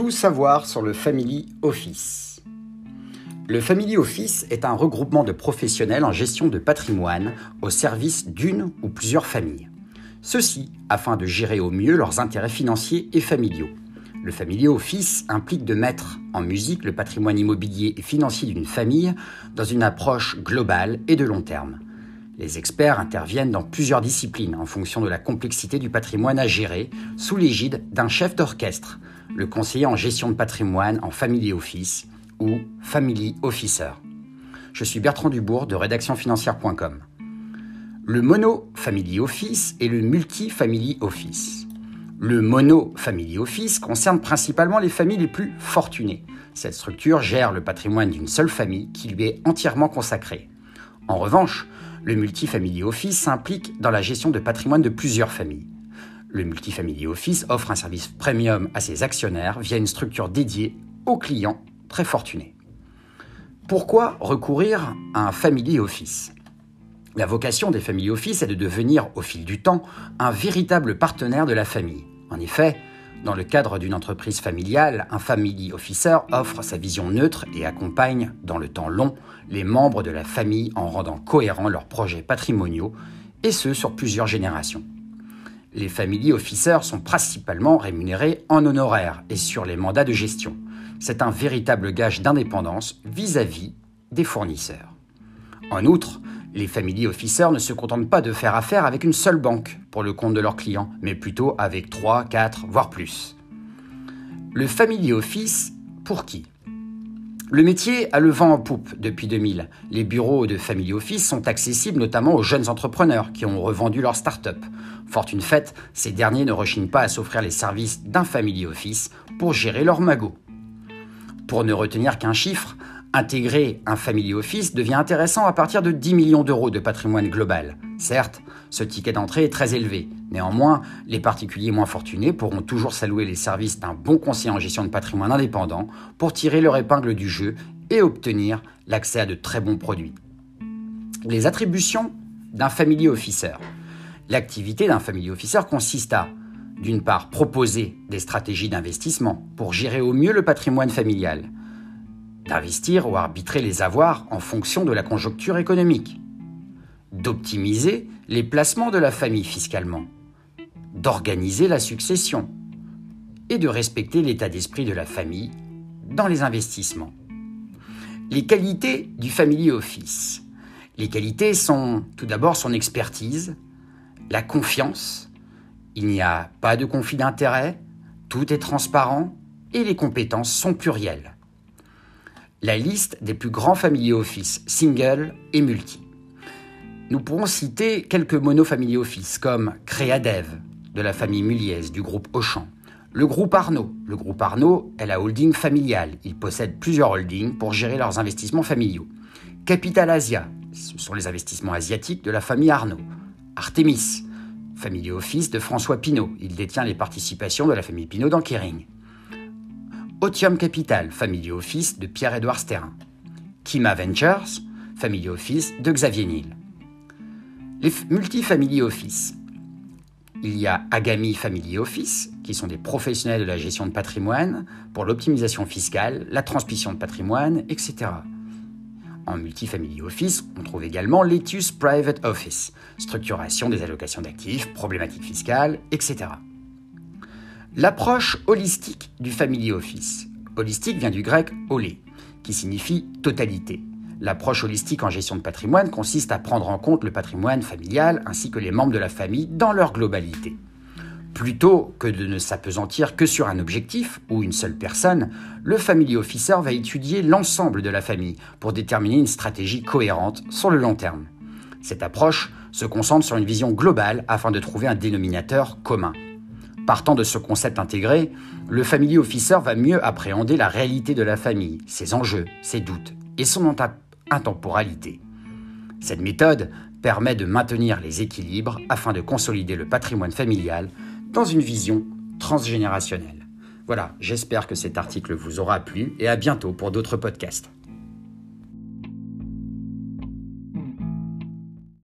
tout savoir sur le Family Office Le Family Office est un regroupement de professionnels en gestion de patrimoine au service d'une ou plusieurs familles. Ceci afin de gérer au mieux leurs intérêts financiers et familiaux. Le Family Office implique de mettre en musique le patrimoine immobilier et financier d'une famille dans une approche globale et de long terme. Les experts interviennent dans plusieurs disciplines en fonction de la complexité du patrimoine à gérer, sous l'égide d'un chef d'orchestre, le conseiller en gestion de patrimoine en Family Office ou Family Officer. Je suis Bertrand Dubourg de rédactionfinancière.com. Le Mono Family Office et le Multi Family Office. Le Mono Family Office concerne principalement les familles les plus fortunées. Cette structure gère le patrimoine d'une seule famille qui lui est entièrement consacrée. En revanche, le Multifamily Office s'implique dans la gestion de patrimoine de plusieurs familles. Le Multifamily Office offre un service premium à ses actionnaires via une structure dédiée aux clients très fortunés. Pourquoi recourir à un Family Office? La vocation des Family Office est de devenir, au fil du temps, un véritable partenaire de la famille. En effet, dans le cadre d'une entreprise familiale, un family officer offre sa vision neutre et accompagne, dans le temps long, les membres de la famille en rendant cohérents leurs projets patrimoniaux, et ce sur plusieurs générations. Les family officers sont principalement rémunérés en honoraires et sur les mandats de gestion. C'est un véritable gage d'indépendance vis-à-vis des fournisseurs. En outre, les family officers ne se contentent pas de faire affaire avec une seule banque pour le compte de leurs clients, mais plutôt avec 3, 4, voire plus. Le family office, pour qui? Le métier a le vent en poupe depuis 2000. Les bureaux de family office sont accessibles notamment aux jeunes entrepreneurs qui ont revendu leur start-up. Fortune faite, ces derniers ne rechignent pas à s'offrir les services d'un family office pour gérer leur magot. Pour ne retenir qu'un chiffre, Intégrer un family office devient intéressant à partir de 10 millions d'euros de patrimoine global. Certes, ce ticket d'entrée est très élevé. Néanmoins, les particuliers moins fortunés pourront toujours s'allouer les services d'un bon conseiller en gestion de patrimoine indépendant pour tirer leur épingle du jeu et obtenir l'accès à de très bons produits. Les attributions d'un family officer. L'activité d'un family officer consiste à, d'une part, proposer des stratégies d'investissement pour gérer au mieux le patrimoine familial, d'investir ou arbitrer les avoirs en fonction de la conjoncture économique, d'optimiser les placements de la famille fiscalement, d'organiser la succession. Et de respecter l'état d'esprit de la famille dans les investissements. Les qualités du Family Office. Les qualités sont tout d'abord son expertise, la confiance, il n'y a pas de conflit d'intérêt, tout est transparent et les compétences sont plurielles la liste des plus grands family office, single et multi. Nous pourrons citer quelques monofamily office comme Créadev de la famille Muliez du groupe Auchan, le groupe Arnaud. Le groupe Arnaud est la holding familiale. Il possède plusieurs holdings pour gérer leurs investissements familiaux. Capital Asia, ce sont les investissements asiatiques de la famille Arnaud. Artemis, family office de François Pinault. Il détient les participations de la famille Pinault dans Kering. Otium Capital, Family Office de Pierre-Édouard Sterrin. Kima Ventures, Family Office de Xavier Niel. Les multifamily office. Il y a Agami Family Office, qui sont des professionnels de la gestion de patrimoine pour l'optimisation fiscale, la transmission de patrimoine, etc. En multifamily office, on trouve également Letus Private Office, structuration des allocations d'actifs, problématiques fiscales, etc. L'approche holistique du Family Office. Holistique vient du grec olé, qui signifie totalité. L'approche holistique en gestion de patrimoine consiste à prendre en compte le patrimoine familial ainsi que les membres de la famille dans leur globalité. Plutôt que de ne s'apesantir que sur un objectif ou une seule personne, le Family Officer va étudier l'ensemble de la famille pour déterminer une stratégie cohérente sur le long terme. Cette approche se concentre sur une vision globale afin de trouver un dénominateur commun. Partant de ce concept intégré, le family officer va mieux appréhender la réalité de la famille, ses enjeux, ses doutes et son intemporalité. Cette méthode permet de maintenir les équilibres afin de consolider le patrimoine familial dans une vision transgénérationnelle. Voilà, j'espère que cet article vous aura plu et à bientôt pour d'autres podcasts.